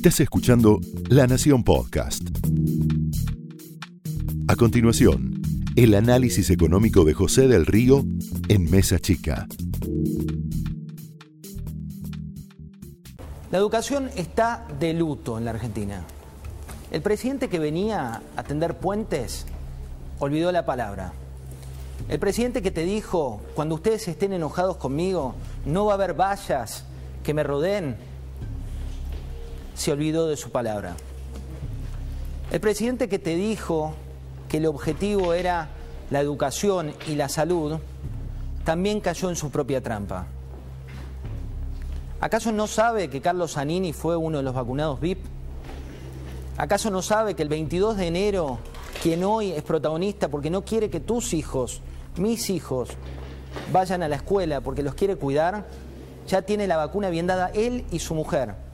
Estás escuchando La Nación Podcast. A continuación, el análisis económico de José del Río en Mesa Chica. La educación está de luto en la Argentina. El presidente que venía a tender puentes olvidó la palabra. El presidente que te dijo, cuando ustedes estén enojados conmigo, no va a haber vallas que me rodeen, se olvidó de su palabra. El presidente que te dijo que el objetivo era la educación y la salud, también cayó en su propia trampa. ¿Acaso no sabe que Carlos Zanini fue uno de los vacunados VIP? ¿Acaso no sabe que el 22 de enero, quien hoy es protagonista porque no quiere que tus hijos, mis hijos, vayan a la escuela porque los quiere cuidar, ya tiene la vacuna bien dada él y su mujer?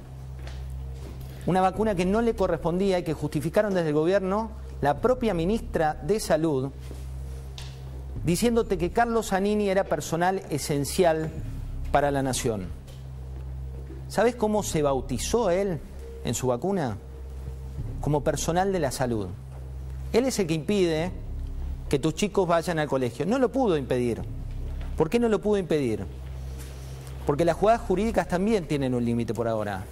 Una vacuna que no le correspondía y que justificaron desde el gobierno la propia ministra de Salud, diciéndote que Carlos Zanini era personal esencial para la nación. ¿Sabes cómo se bautizó él en su vacuna? Como personal de la salud. Él es el que impide que tus chicos vayan al colegio. No lo pudo impedir. ¿Por qué no lo pudo impedir? Porque las jugadas jurídicas también tienen un límite por ahora.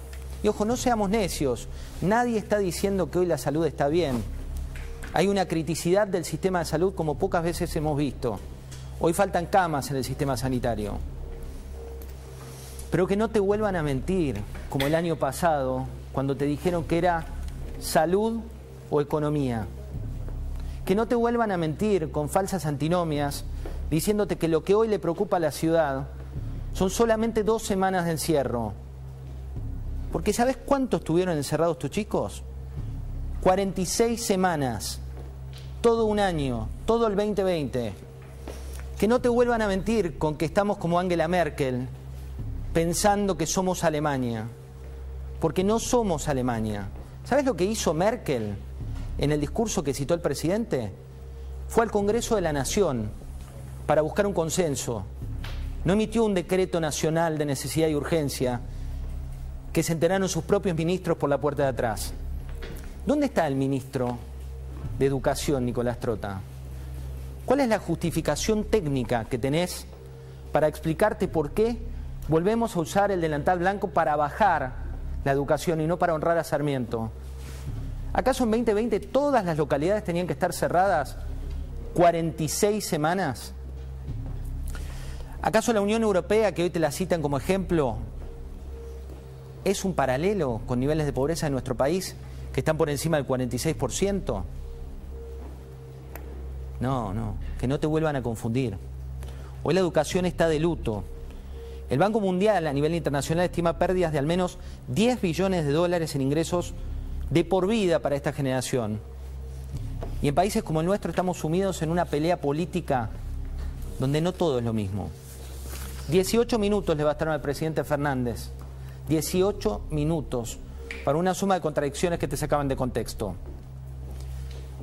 Y ojo, no seamos necios. Nadie está diciendo que hoy la salud está bien. Hay una criticidad del sistema de salud como pocas veces hemos visto. Hoy faltan camas en el sistema sanitario. Pero que no te vuelvan a mentir, como el año pasado, cuando te dijeron que era salud o economía. Que no te vuelvan a mentir con falsas antinomias, diciéndote que lo que hoy le preocupa a la ciudad son solamente dos semanas de encierro porque ¿sabes cuánto estuvieron encerrados tus chicos? 46 semanas, todo un año, todo el 2020. Que no te vuelvan a mentir con que estamos como Angela Merkel, pensando que somos Alemania, porque no somos Alemania. ¿Sabes lo que hizo Merkel en el discurso que citó el presidente? Fue al Congreso de la Nación para buscar un consenso. No emitió un decreto nacional de necesidad y urgencia, que se enteraron sus propios ministros por la puerta de atrás. ¿Dónde está el ministro de Educación, Nicolás Trota? ¿Cuál es la justificación técnica que tenés para explicarte por qué volvemos a usar el delantal blanco para bajar la educación y no para honrar a Sarmiento? ¿Acaso en 2020 todas las localidades tenían que estar cerradas 46 semanas? ¿Acaso la Unión Europea, que hoy te la citan como ejemplo, es un paralelo con niveles de pobreza en nuestro país que están por encima del 46%? No, no, que no te vuelvan a confundir. Hoy la educación está de luto. El Banco Mundial a nivel internacional estima pérdidas de al menos 10 billones de dólares en ingresos de por vida para esta generación. Y en países como el nuestro estamos sumidos en una pelea política donde no todo es lo mismo. 18 minutos le bastaron al presidente Fernández 18 minutos para una suma de contradicciones que te sacaban de contexto.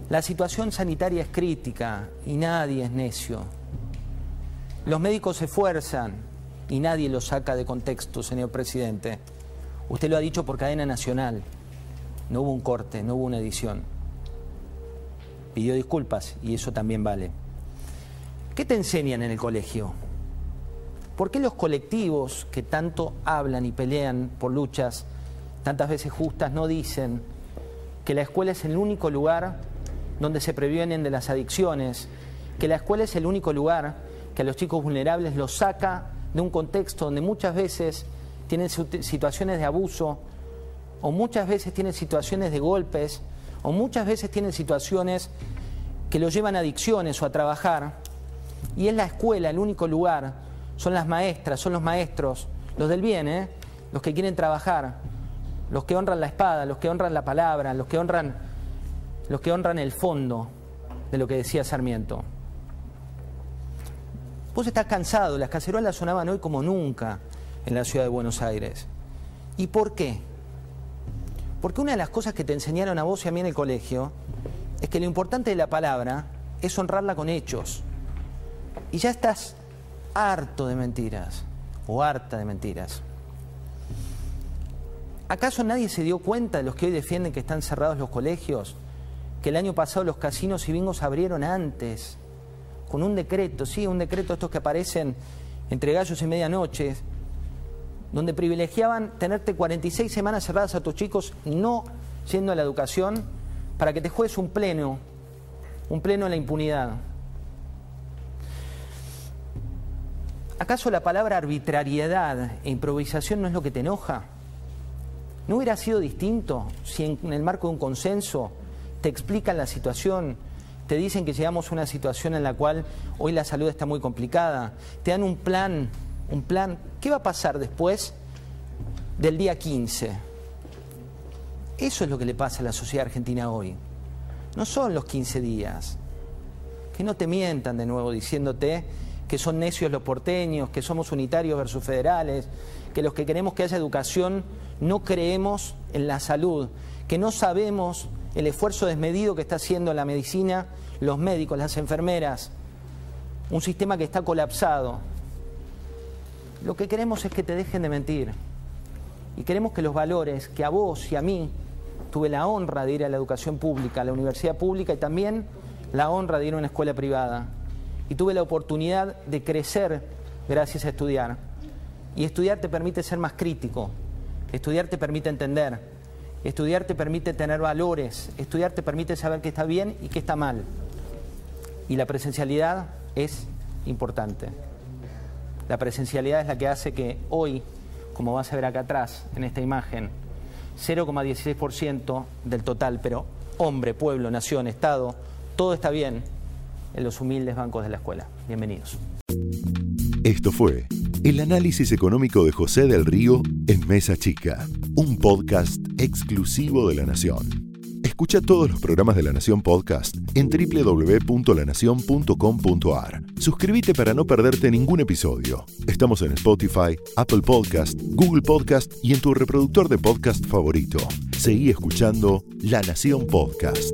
La situación sanitaria es crítica y nadie es necio. Los médicos se esfuerzan y nadie lo saca de contexto, señor presidente. Usted lo ha dicho por cadena nacional. No hubo un corte, no hubo una edición. Pidió disculpas y eso también vale. ¿Qué te enseñan en el colegio? ¿Por qué los colectivos que tanto hablan y pelean por luchas tantas veces justas no dicen que la escuela es el único lugar donde se previenen de las adicciones, que la escuela es el único lugar que a los chicos vulnerables los saca de un contexto donde muchas veces tienen situaciones de abuso o muchas veces tienen situaciones de golpes o muchas veces tienen situaciones que los llevan a adicciones o a trabajar y es la escuela el único lugar son las maestras, son los maestros, los del bien, ¿eh? los que quieren trabajar, los que honran la espada, los que honran la palabra, los que honran, los que honran el fondo de lo que decía Sarmiento. Vos estás cansado, las cacerolas sonaban hoy como nunca en la ciudad de Buenos Aires. ¿Y por qué? Porque una de las cosas que te enseñaron a vos y a mí en el colegio es que lo importante de la palabra es honrarla con hechos. Y ya estás harto de mentiras o harta de mentiras. ¿Acaso nadie se dio cuenta de los que hoy defienden que están cerrados los colegios? Que el año pasado los casinos y bingos abrieron antes, con un decreto, sí, un decreto estos que aparecen entre gallos y medianoche, donde privilegiaban tenerte 46 semanas cerradas a tus chicos, no yendo a la educación, para que te juegues un pleno, un pleno en la impunidad. ¿Acaso la palabra arbitrariedad e improvisación no es lo que te enoja? ¿No hubiera sido distinto si en, el marco de un consenso te explican la situación, te dicen que llegamos a una situación en la cual hoy la salud está muy complicada, te dan un plan, un plan, ¿qué va a pasar después del día 15? Eso es lo que le pasa a la sociedad argentina hoy. No son los 15 días. Que no te mientan de nuevo diciéndote que son necios los porteños, que somos unitarios versus federales, que los que queremos que haya educación no creemos en la salud, que no sabemos el esfuerzo desmedido que está haciendo la medicina, los médicos, las enfermeras, un sistema que está colapsado. Lo que queremos es que te dejen de mentir y queremos que los valores que a vos y a mí tuve la honra de ir a la educación pública, a la universidad pública y también la honra de ir a una escuela privada y tuve la oportunidad de crecer gracias a estudiar. Y estudiar te permite ser más crítico, estudiar te permite entender, estudiar te permite tener valores, estudiar te permite saber qué está bien y qué está mal. Y la presencialidad es importante. La presencialidad es la que hace que hoy, como vas a ver acá atrás en esta imagen, 0,16% del total, pero hombre, pueblo, nación, Estado, todo está bien en los humildes bancos de la escuela. Bienvenidos. Esto fue el análisis económico de José del Río en Mesa Chica, un podcast exclusivo de La Nación. Escucha todos los programas de La Nación Podcast en www.lanacion.com.ar. Suscríbete para no perderte ningún episodio. Estamos en Spotify, Apple Podcast, Google Podcast y en tu reproductor de podcast favorito. Seguí escuchando La Nación Podcast.